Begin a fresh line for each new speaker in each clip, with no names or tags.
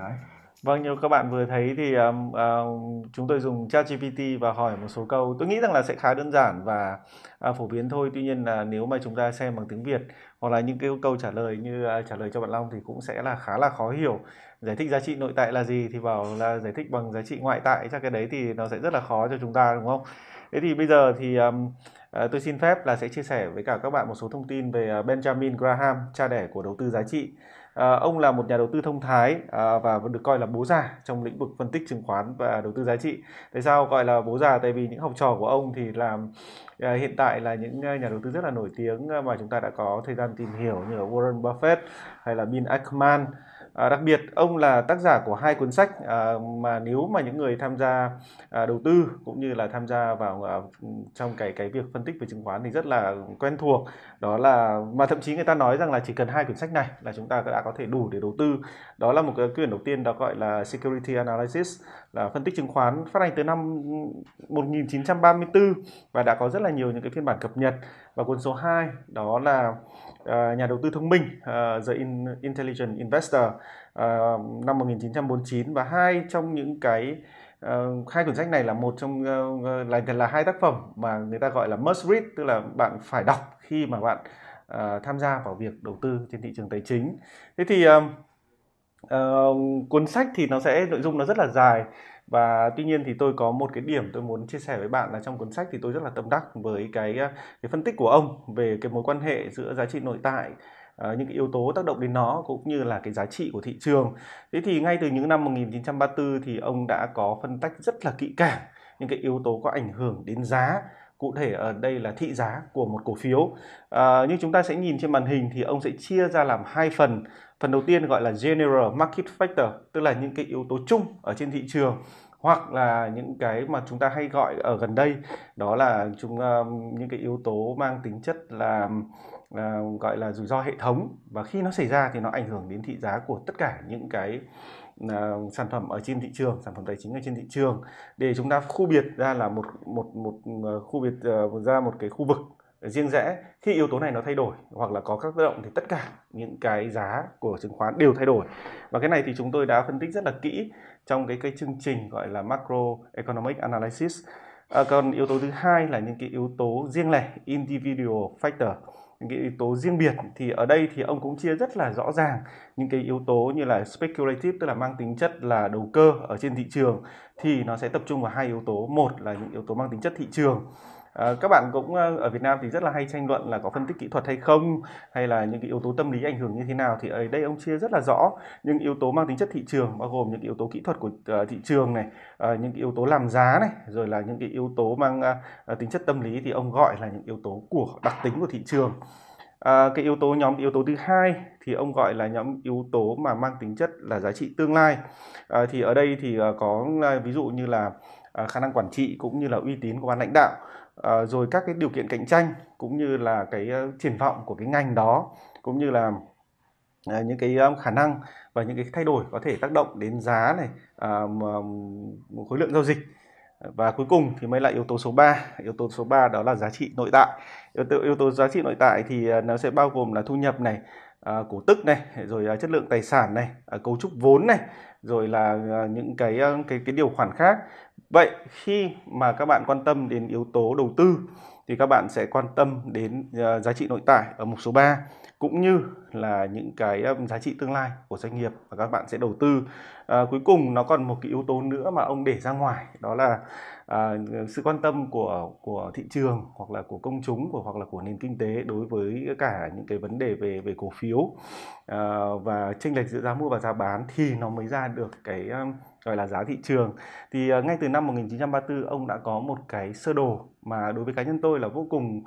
cái
Vâng, như các bạn vừa thấy thì um, uh, chúng tôi dùng ChatGPT và hỏi một số câu. Tôi nghĩ rằng là sẽ khá đơn giản và uh, phổ biến thôi. Tuy nhiên là nếu mà chúng ta xem bằng tiếng Việt hoặc là những cái câu trả lời như uh, trả lời cho bạn Long thì cũng sẽ là khá là khó hiểu. Giải thích giá trị nội tại là gì thì bảo là giải thích bằng giá trị ngoại tại chắc cái đấy thì nó sẽ rất là khó cho chúng ta đúng không? Thế thì bây giờ thì um, uh, tôi xin phép là sẽ chia sẻ với cả các bạn một số thông tin về Benjamin Graham, cha đẻ của đầu tư giá trị. À, ông là một nhà đầu tư thông thái à, và được coi là bố già trong lĩnh vực phân tích chứng khoán và đầu tư giá trị. Tại sao gọi là bố già? Tại vì những học trò của ông thì làm à, hiện tại là những nhà đầu tư rất là nổi tiếng mà chúng ta đã có thời gian tìm hiểu như là Warren Buffett hay là Bill Ackman À, đặc biệt ông là tác giả của hai cuốn sách à, mà nếu mà những người tham gia à, đầu tư cũng như là tham gia vào à, trong cái cái việc phân tích về chứng khoán thì rất là quen thuộc. Đó là mà thậm chí người ta nói rằng là chỉ cần hai quyển sách này là chúng ta đã có thể đủ để đầu tư. Đó là một cái quyển đầu tiên đó gọi là Security Analysis là phân tích chứng khoán phát hành từ năm 1934 và đã có rất là nhiều những cái phiên bản cập nhật và cuốn số 2 đó là uh, nhà đầu tư thông minh uh, The Intelligent Investor uh, năm 1949 và hai trong những cái uh, hai quyển sách này là một trong uh, là là hai tác phẩm mà người ta gọi là must read tức là bạn phải đọc khi mà bạn uh, tham gia vào việc đầu tư trên thị trường tài chính. Thế thì uh, uh, cuốn sách thì nó sẽ nội dung nó rất là dài và tuy nhiên thì tôi có một cái điểm tôi muốn chia sẻ với bạn là trong cuốn sách thì tôi rất là tâm đắc với cái ờ, cái phân tích của ông về cái mối quan hệ giữa giá trị nội tại Uh, những cái yếu tố tác động đến nó cũng như là cái giá trị của thị trường. Thế thì ngay từ những năm 1934 thì ông đã có phân tách rất là kỹ càng những cái yếu tố có ảnh hưởng đến giá cụ thể ở đây là thị giá của một cổ phiếu. À, như chúng ta sẽ nhìn trên màn hình thì ông sẽ chia ra làm hai phần. Phần đầu tiên gọi là general market factor tức là những cái yếu tố chung ở trên thị trường hoặc là những cái mà chúng ta hay gọi ở gần đây đó là chúng uh, những cái yếu tố mang tính chất là uh, gọi là rủi ro hệ thống. Và khi nó xảy ra thì nó ảnh hưởng đến thị giá của tất cả những cái uh, sản phẩm ở trên thị trường sản phẩm tài chính ở trên thị trường. Để chúng ta khu biệt ra là một một một uh, khu biệt uh, ra một cái khu vực riêng rẽ khi yếu tố này nó thay đổi hoặc là có các tác động thì tất cả những cái giá của chứng khoán đều thay đổi. Và cái này thì chúng tôi đã phân tích rất là kỹ trong cái cái chương trình gọi là macro economic analysis. À, còn yếu tố thứ hai là những cái yếu tố riêng lẻ individual factor những cái yếu tố riêng biệt thì ở đây thì ông cũng chia rất là rõ ràng những cái yếu tố như là speculative, tức là mang tính chất là đầu cơ ở trên thị trường, thì nó sẽ tập trung vào hai yếu tố. Một là những yếu tố mang tính chất thị trường À, các bạn cũng ờ, ở Việt Nam thì rất là hay tranh luận là có phân tích kỹ thuật hay không hay là những cái yếu tố tâm lý ảnh hưởng như thế nào. Thì ở đây ông chia rất là rõ những yếu tố mang tính chất thị trường bao gồm những yếu tố kỹ thuật của ờ, thị trường này những yếu tố làm giá này rồi là những cái yếu tố mang tính chất tâm lý thì ông gọi là những yếu tố của đặc tính của thị trường. À, cái yếu tố nhóm yếu tố thứ hai thì ông gọi là nhóm yếu tố mà mang tính chất là giá trị tương lai. À, thì ở đây thì có ví dụ như là khả năng quản trị cũng như là uy tín của ban lãnh đạo. Ờ, rồi các cái điều kiện cạnh tranh cũng như là cái ờ, triển vọng của cái ngành đó cũng như là ờ, những cái khả năng và những cái thay đổi có thể tác động đến giá này uh, khối lượng giao dịch. Và cuối cùng thì mới là yếu tố số 3 yếu tố số 3 đó là giá trị nội tại. Yếu tố yếu tố giá trị nội tại thì nó sẽ bao gồm là thu nhập này à, cổ tức này rồi à, chất lượng tài sản này à, cấu trúc vốn này rồi là à, những cái cái cái điều khoản khác vậy khi mà các bạn quan tâm đến yếu tố đầu tư thì các bạn sẽ quan tâm đến ờ, giá trị nội tại ở mục số 3 cũng như là những cái giá trị tương lai của doanh nghiệp và các bạn sẽ đầu tư. À, cuối cùng nó còn một cái yếu tố nữa mà ông để ra ngoài đó là à, sự quan tâm của của thị trường hoặc là của công chúng của hoặc là của nền kinh tế đối với cả những cái vấn đề về về cổ phiếu à, và chênh lệch giữa giá mua và giá bán thì nó mới ra được cái gọi là giá thị trường. Thì ờ, ngay từ năm 1934 ông đã có một cái sơ đồ mà đối với cá nhân tôi là vô cùng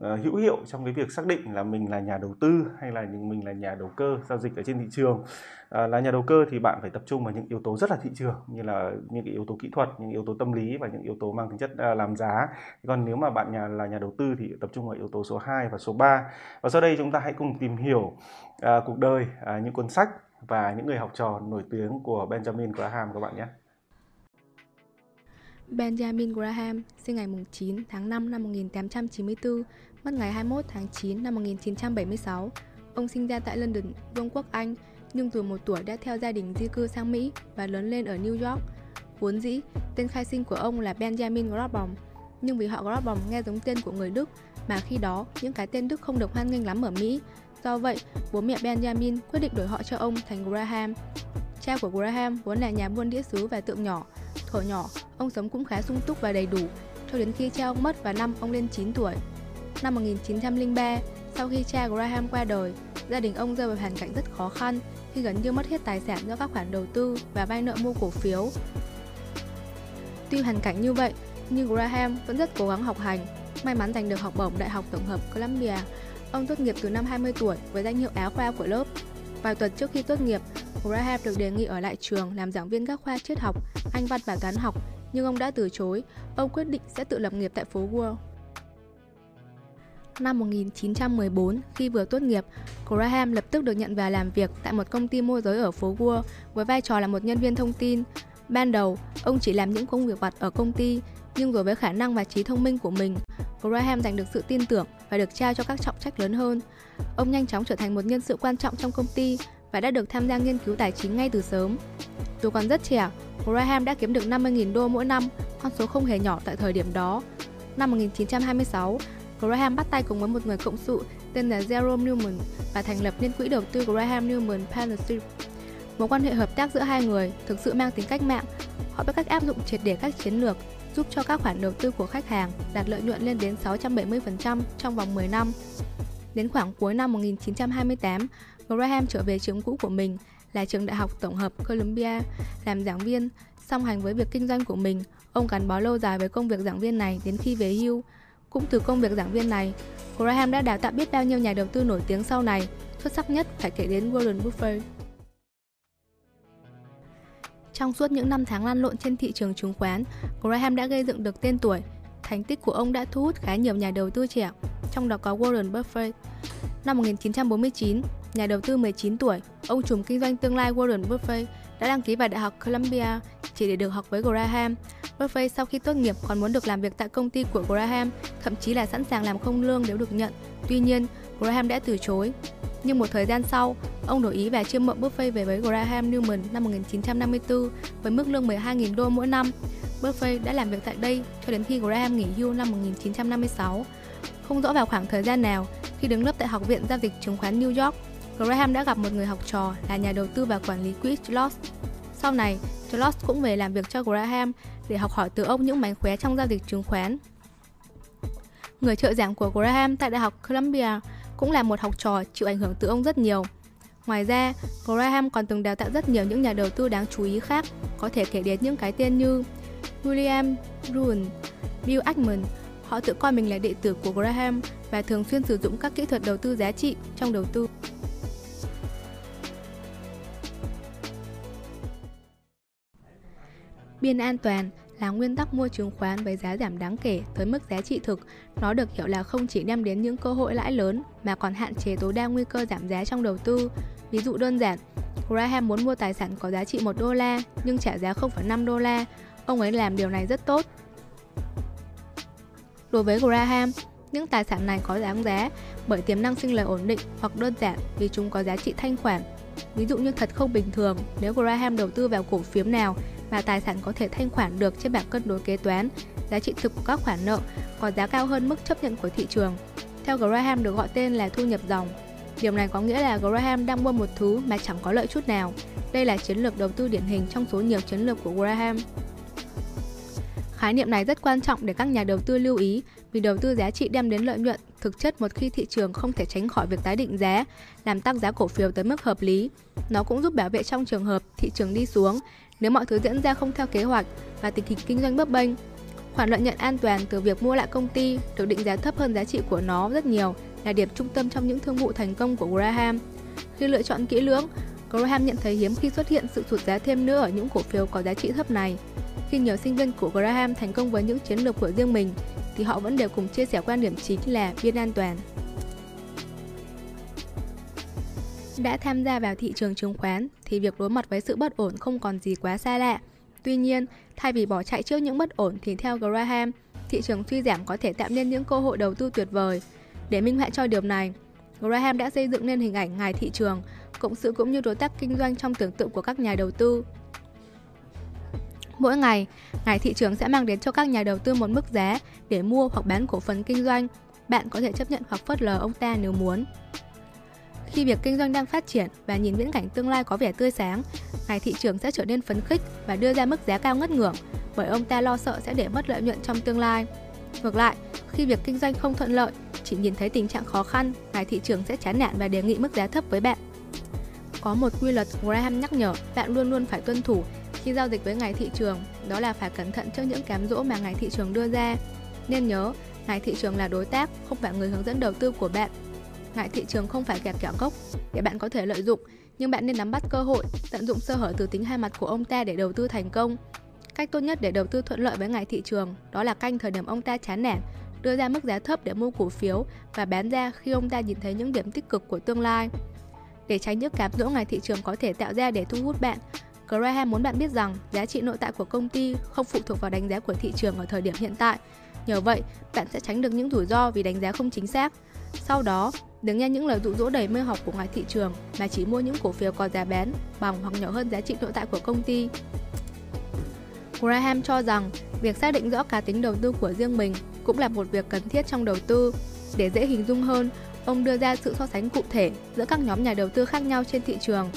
ờ, hữu hiệu trong cái việc xác định là mình là nhà đầu tư hay là mình là nhà đầu cơ giao dịch ở trên thị trường. À, là nhà đầu cơ thì bạn phải tập trung vào những yếu tố rất là thị trường như là những cái yếu tố kỹ thuật những yếu tố tâm lý và những yếu tố mang tính chất làm giá. Còn nếu mà bạn nhà là nhà đầu tư thì tập trung vào yếu tố số 2 và số 3 và sau đây chúng ta hãy cùng tìm hiểu à, cuộc đời à, những cuốn sách và những người học trò nổi tiếng của Benjamin Graham các bạn nhé.
Benjamin Graham sinh ngày 9 tháng 5 năm 1894, mất ngày 21 tháng 9 năm 1976. Ông sinh ra tại London, Vương quốc Anh. nhưng từ một tuổi đã theo gia đình di cư sang Mỹ và lớn lên ở New York. Vốn dĩ, tên khai sinh của ông là Benjamin Grotbaum, nhưng vì họ Grotbaum nghe giống tên của người Đức mà khi đó những cái tên Đức không được hoan nghênh lắm ở Mỹ. Do vậy, bố mẹ Benjamin quyết định đổi họ cho ông thành Graham. Cha của Graham vốn là nhà buôn đĩa sứ và tượng nhỏ. Thuở nhỏ, ông sống cũng khá sung túc và đầy đủ, cho đến khi cha ông mất vào năm ông lên 9 tuổi. Năm 1903, sau khi cha Graham qua đời, gia đình ông rơi vào hoàn cảnh rất khó khăn khi gần như mất hết tài sản do các khoản đầu tư và vay nợ mua cổ phiếu. Tuy hoàn cảnh như vậy, nhưng Graham vẫn rất cố gắng học hành, may mắn giành được học bổng Đại học Tổng hợp Columbia. Ông tốt nghiệp từ năm 20 tuổi với danh hiệu Á khoa của lớp. Vài tuần trước khi tốt nghiệp, Graham được đề nghị ở lại trường làm giảng viên các khoa triết học, Anh văn và toán học, nhưng ông đã từ chối. Ông quyết định sẽ tự lập nghiệp tại phố Wall. Năm 1914, khi vừa tốt nghiệp, Graham lập tức được nhận vào làm việc tại một công ty môi giới ở phố Wall với vai trò là một nhân viên thông tin. Ban đầu, ông chỉ làm những công việc vặt ở công ty, nhưng vừa với khả năng và trí thông minh của mình, Graham giành được sự tin tưởng và được trao cho các trọng trách lớn hơn. Ông nhanh chóng trở thành một nhân sự quan trọng trong công ty và đã được tham gia nghiên cứu tài chính ngay từ sớm. Dù còn rất trẻ, Graham đã kiếm được 50.000 đô mỗi năm, con số không hề nhỏ tại thời điểm đó. Năm 1926, Graham bắt tay cùng với một người cộng sự tên là Jerome Newman và thành lập nên quỹ đầu tư Graham Newman Partnership. Mối quan hệ hợp tác giữa hai người thực sự mang tính cách mạng. Họ biết cách áp dụng triệt để các chiến lược giúp cho các khoản đầu tư của khách hàng đạt lợi nhuận lên đến 670% trong vòng 10 năm. Đến khoảng cuối năm 1928, Graham trở về trường cũ của mình là trường đại học tổng hợp Columbia làm giảng viên. Song hành với việc kinh doanh của mình, ông gắn bó lâu dài với công việc giảng viên này đến khi về hưu. Cũng từ công việc giảng viên này, Graham đã đào tạo biết bao nhiêu nhà đầu tư nổi tiếng sau này, xuất sắc nhất phải kể đến Warren Buffett. Trong suốt những năm tháng lăn lộn trên thị trường chứng khoán, Graham đã gây dựng được tên tuổi. Thành tích của ông đã thu hút khá nhiều nhà đầu tư trẻ, trong đó có Warren Buffett. Năm 1949, nhà đầu tư 19 tuổi, ông trùm kinh doanh tương lai Warren Buffett đã đăng ký vào Đại học Columbia chỉ để được học với Graham. Buffett sau khi tốt nghiệp còn muốn được làm việc tại công ty của Graham, thậm chí là sẵn sàng làm không lương nếu được nhận. Tuy nhiên, Graham đã từ chối. Nhưng một thời gian sau, ông đổi ý và chiêu mộ Buffett về với Graham Newman năm 1954 với mức lương 12.000 đô mỗi năm. Buffett đã làm việc tại đây cho đến khi Graham nghỉ hưu năm 1956. Không rõ vào khoảng thời gian nào, khi đứng lớp tại Học viện Giao dịch Chứng khoán New York, Graham đã gặp một người học trò là nhà đầu tư và quản lý quỹ Schloss. Sau này, Schloss cũng về làm việc cho Graham để học hỏi từ ông những mánh khóe trong giao dịch chứng khoán. Người trợ giảng của Graham tại Đại học Columbia cũng là một học trò chịu ảnh hưởng từ ông rất nhiều. Ngoài ra, Graham còn từng đào tạo rất nhiều những nhà đầu tư đáng chú ý khác, có thể kể đến những cái tên như William Ruin, Bill Ackman. Họ tự coi mình là đệ tử của Graham và thường xuyên sử dụng các kỹ thuật đầu tư giá trị trong đầu tư. Biên an toàn là nguyên tắc mua chứng khoán với giá giảm đáng kể tới mức giá trị thực. Nó được hiểu là không chỉ đem đến những cơ hội lãi lớn mà còn hạn chế tối đa nguy cơ giảm giá trong đầu tư. Ví dụ đơn giản, Graham muốn mua tài sản có giá trị 1 đô la nhưng trả giá 0,5 đô la. Ông ấy làm điều này rất tốt. Đối với Graham, những tài sản này có đáng giá bởi tiềm năng sinh lời ổn định hoặc đơn giản vì chúng có giá trị thanh khoản. Ví dụ như thật không bình thường nếu Graham đầu tư vào cổ phiếu nào mà tài sản có thể thanh khoản được trên bảng cân đối kế toán, giá trị thực của các khoản nợ có giá cao hơn mức chấp nhận của thị trường. Theo Graham được gọi tên là thu nhập dòng. Điều này có nghĩa là Graham đang mua một thứ mà chẳng có lợi chút nào. Đây là chiến lược đầu tư điển hình trong số nhiều chiến lược của Graham. Khái niệm này rất quan trọng để các nhà đầu tư lưu ý vì đầu tư giá trị đem đến lợi nhuận thực chất một khi thị trường không thể tránh khỏi việc tái định giá, làm tăng giá cổ phiếu tới mức hợp lý. Nó cũng giúp bảo vệ trong trường hợp thị trường đi xuống nếu mọi thứ diễn ra không theo kế hoạch và tình hình kinh doanh bấp bênh. Khoản lợi nhuận an toàn từ việc mua lại công ty được định giá thấp hơn giá trị của nó rất nhiều là điểm trung tâm trong những thương vụ thành công của Graham. Khi lựa chọn kỹ lưỡng, Graham nhận thấy hiếm khi xuất hiện sự sụt giá thêm nữa ở những cổ phiếu có giá trị thấp này. Khi nhiều sinh viên của Graham thành công với những chiến lược của riêng mình, thì họ vẫn đều cùng chia sẻ quan điểm chính là biên an toàn. Đã tham gia vào thị trường chứng khoán thì việc đối mặt với sự bất ổn không còn gì quá xa lạ. Tuy nhiên, thay vì bỏ chạy trước những bất ổn thì theo Graham, thị trường suy giảm có thể tạo nên những cơ hội đầu tư tuyệt vời. Để minh họa cho điều này, Graham đã xây dựng nên hình ảnh ngài thị trường, cộng sự cũng như đối tác kinh doanh trong tưởng tượng của các nhà đầu tư. Mỗi ngày, ngài thị trường sẽ mang đến cho các nhà đầu tư một mức giá để mua hoặc bán cổ phần kinh doanh. Bạn có thể chấp nhận hoặc phớt lờ ông ta nếu muốn. Khi việc kinh doanh đang phát triển và nhìn viễn cảnh tương lai có vẻ tươi sáng, ngài thị trường sẽ trở nên phấn khích và đưa ra mức giá cao ngất ngưỡng bởi ông ta lo sợ sẽ để mất lợi nhuận trong tương lai. Ngược lại, khi việc kinh doanh không thuận lợi, chỉ nhìn thấy tình trạng khó khăn, ngài thị trường sẽ chán nản và đề nghị mức giá thấp với bạn. Có một quy luật Graham nhắc nhở bạn luôn luôn phải tuân thủ khi giao dịch với ngài thị trường, đó là phải cẩn thận trước những cám dỗ mà ngài thị trường đưa ra. Nên nhớ, ngài thị trường là đối tác, không phải người hướng dẫn đầu tư của bạn. Ngài thị trường không phải kẻ kẹo gốc để bạn có thể lợi dụng, nhưng bạn nên nắm bắt cơ hội, tận dụng sơ hở từ tính hai mặt của ông ta để đầu tư thành công. Cách tốt nhất để đầu tư thuận lợi với ngài thị trường đó là canh thời điểm ông ta chán nản, đưa ra mức giá thấp để mua cổ phiếu và bán ra khi ông ta nhìn thấy những điểm tích cực của tương lai. Để tránh những cám dỗ ngài thị trường có thể tạo ra để thu hút bạn, Graham muốn bạn biết rằng giá trị nội tại của công ty không phụ thuộc vào đánh giá của thị trường ở thời điểm hiện tại. Nhờ vậy, bạn sẽ tránh được những rủi ro vì đánh giá không chính xác. Sau đó, đừng nghe những lời dụ dỗ đầy mê hoặc của ngoài thị trường mà chỉ mua những cổ phiếu có giá bán bằng hoặc nhỏ hơn giá trị nội tại của công ty. Graham cho rằng việc xác định rõ cá tính đầu tư của riêng mình cũng là một việc cần thiết trong đầu tư. Để dễ hình dung hơn, ông đưa ra sự so sánh cụ thể giữa các nhóm nhà đầu tư khác nhau trên thị trường.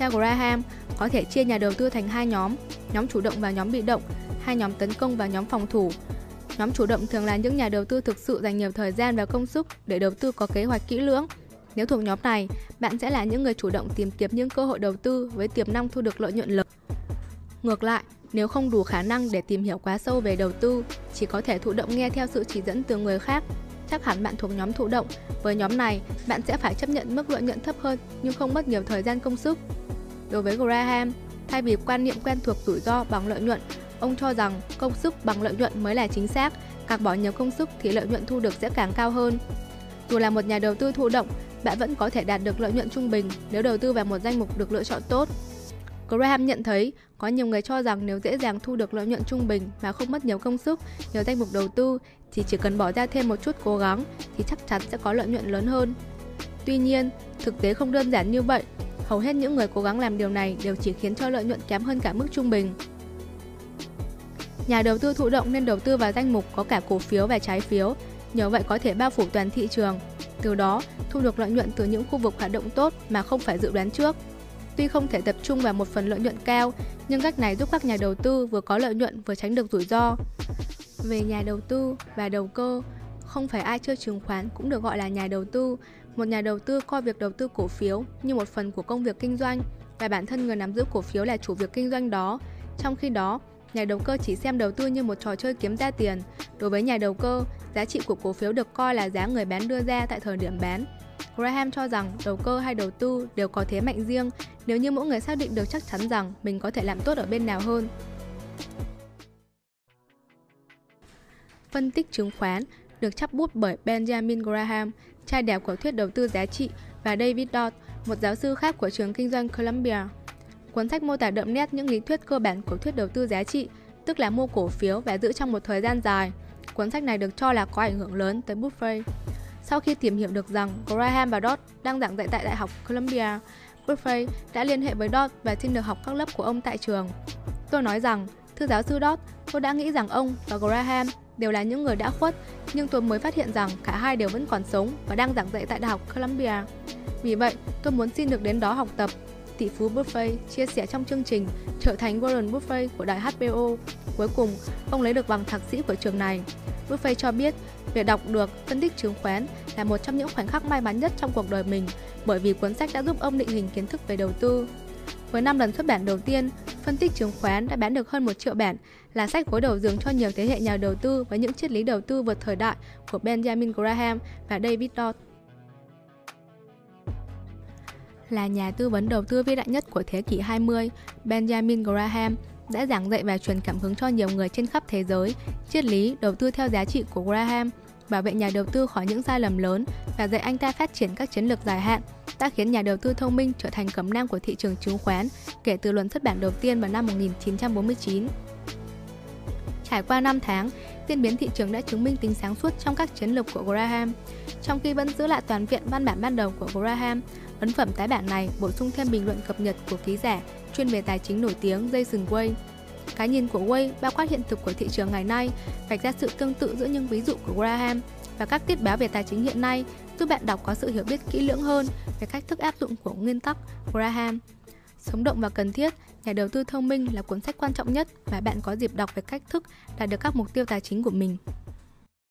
Theo Graham, có thể chia nhà đầu tư thành hai nhóm, nhóm chủ động và nhóm bị động, hai nhóm tấn công và nhóm phòng thủ. Nhóm chủ động thường là những nhà đầu tư thực sự dành nhiều thời gian và công sức để đầu tư có kế hoạch kỹ lưỡng. Nếu thuộc nhóm này, bạn sẽ là những người chủ động tìm kiếm những cơ hội đầu tư với tiềm năng thu được lợi nhuận lớn. Ngược lại, nếu không đủ khả năng để tìm hiểu quá sâu về đầu tư, chỉ có thể thụ động nghe theo sự chỉ dẫn từ người khác, chắc hẳn bạn thuộc nhóm thụ động. Với nhóm này, bạn sẽ phải chấp nhận mức lợi nhuận thấp hơn nhưng không mất nhiều thời gian công sức. Đối với Graham, thay vì quan niệm quen thuộc rủi ro bằng lợi nhuận, ông cho rằng công sức bằng lợi nhuận mới là chính xác, càng bỏ nhiều công sức thì lợi nhuận thu được sẽ càng cao hơn. Dù là một nhà đầu tư thụ động, bạn vẫn có thể đạt được lợi nhuận trung bình nếu đầu tư vào một danh mục được lựa chọn tốt. Graham nhận thấy có nhiều người cho rằng nếu dễ dàng thu được lợi nhuận trung bình mà không mất nhiều công sức, nhiều danh mục đầu tư thì chỉ cần bỏ ra thêm một chút cố gắng thì chắc chắn sẽ có lợi nhuận lớn hơn. Tuy nhiên, thực tế không đơn giản như vậy. Hầu hết những người cố gắng làm điều này đều chỉ khiến cho lợi nhuận kém hơn cả mức trung bình. Nhà đầu tư thụ động nên đầu tư vào danh mục có cả cổ phiếu và trái phiếu, nhờ vậy có thể bao phủ toàn thị trường. Từ đó, thu được lợi nhuận từ những khu vực hoạt động tốt mà không phải dự đoán trước. Tuy không thể tập trung vào một phần lợi nhuận cao, nhưng cách này giúp các nhà đầu tư vừa có lợi nhuận vừa tránh được rủi ro. Về nhà đầu tư và đầu cơ, không phải ai chơi chứng khoán cũng được gọi là nhà đầu tư. Một nhà đầu tư coi việc đầu tư cổ phiếu như một phần của công việc kinh doanh và bản thân người nắm giữ cổ phiếu là chủ việc kinh doanh đó. Trong khi đó, nhà đầu cơ chỉ xem đầu tư như một trò chơi kiếm ra tiền. Đối với nhà đầu cơ, giá trị của cổ phiếu được coi là giá người bán đưa ra tại thời điểm bán Graham cho rằng đầu cơ hay đầu tư đều có thế mạnh riêng nếu như mỗi người xác định được chắc chắn rằng mình có thể làm tốt ở bên nào hơn. Phân tích chứng khoán được chắp bút bởi Benjamin Graham, trai đẹp của thuyết đầu tư giá trị, và David Dodd, một giáo sư khác của trường kinh doanh Columbia. Cuốn sách mô tả đậm nét những lý thuyết cơ bản của thuyết đầu tư giá trị, tức là mua cổ phiếu và giữ trong một thời gian dài. Cuốn sách này được cho là có ảnh hưởng lớn tới Buffett. Sau khi tìm hiểu được rằng Graham và Dodd đang giảng dạy tại Đại học Columbia, Buffett đã liên hệ với Dodd và xin được học các lớp của ông tại trường. Tôi nói rằng, thưa giáo sư Dodd, tôi đã nghĩ rằng ông và Graham đều là những người đã khuất, nhưng tôi mới phát hiện rằng cả hai đều vẫn còn sống và đang giảng dạy tại Đại học Columbia. Vì vậy, tôi muốn xin được đến đó học tập. Tỷ phú Buffett chia sẻ trong chương trình trở thành Warren Buffett của đài HBO. Cuối cùng, ông lấy được bằng thạc sĩ của trường này. Buffett cho biết Việc đọc được phân tích chứng khoán là một trong những khoảnh khắc may mắn nhất trong cuộc đời mình bởi vì cuốn sách đã giúp ông định hình kiến thức về đầu tư. Với 5 lần xuất bản đầu tiên, phân tích chứng khoán đã bán được hơn 1 triệu bản, là sách gối đầu giường cho nhiều thế hệ nhà đầu tư với những triết lý đầu tư vượt thời đại của Benjamin Graham và David Dodd. Là nhà tư vấn đầu tư vĩ đại nhất của thế kỷ 20, Benjamin Graham đã giảng dạy và truyền cảm hứng cho nhiều người trên khắp thế giới. Triết lý đầu tư theo giá trị của Graham bảo vệ nhà đầu tư khỏi những sai lầm lớn và dạy anh ta phát triển các chiến lược dài hạn đã khiến nhà đầu tư thông minh trở thành cẩm nang của thị trường chứng khoán kể từ luận xuất bản đầu tiên vào năm 1949. Trải qua 5 tháng, diễn biến thị trường đã chứng minh tính sáng suốt trong các chiến lược của Graham. Trong khi vẫn giữ lại toàn viện văn bản ban đầu của Graham, Ấn phẩm tái bản này bổ sung thêm bình luận cập nhật của ký giả chuyên về tài chính nổi tiếng Jason Way. Cái nhìn của Way bao quát hiện thực của thị trường ngày nay, vạch ra sự tương tự giữa những ví dụ của Graham và các tiết báo về tài chính hiện nay, giúp bạn đọc có sự hiểu biết kỹ lưỡng hơn về cách thức áp dụng của nguyên tắc Graham. Sống động và cần thiết, nhà đầu tư thông minh là cuốn sách quan trọng nhất mà bạn có dịp đọc về cách thức đạt được các mục tiêu tài chính của mình.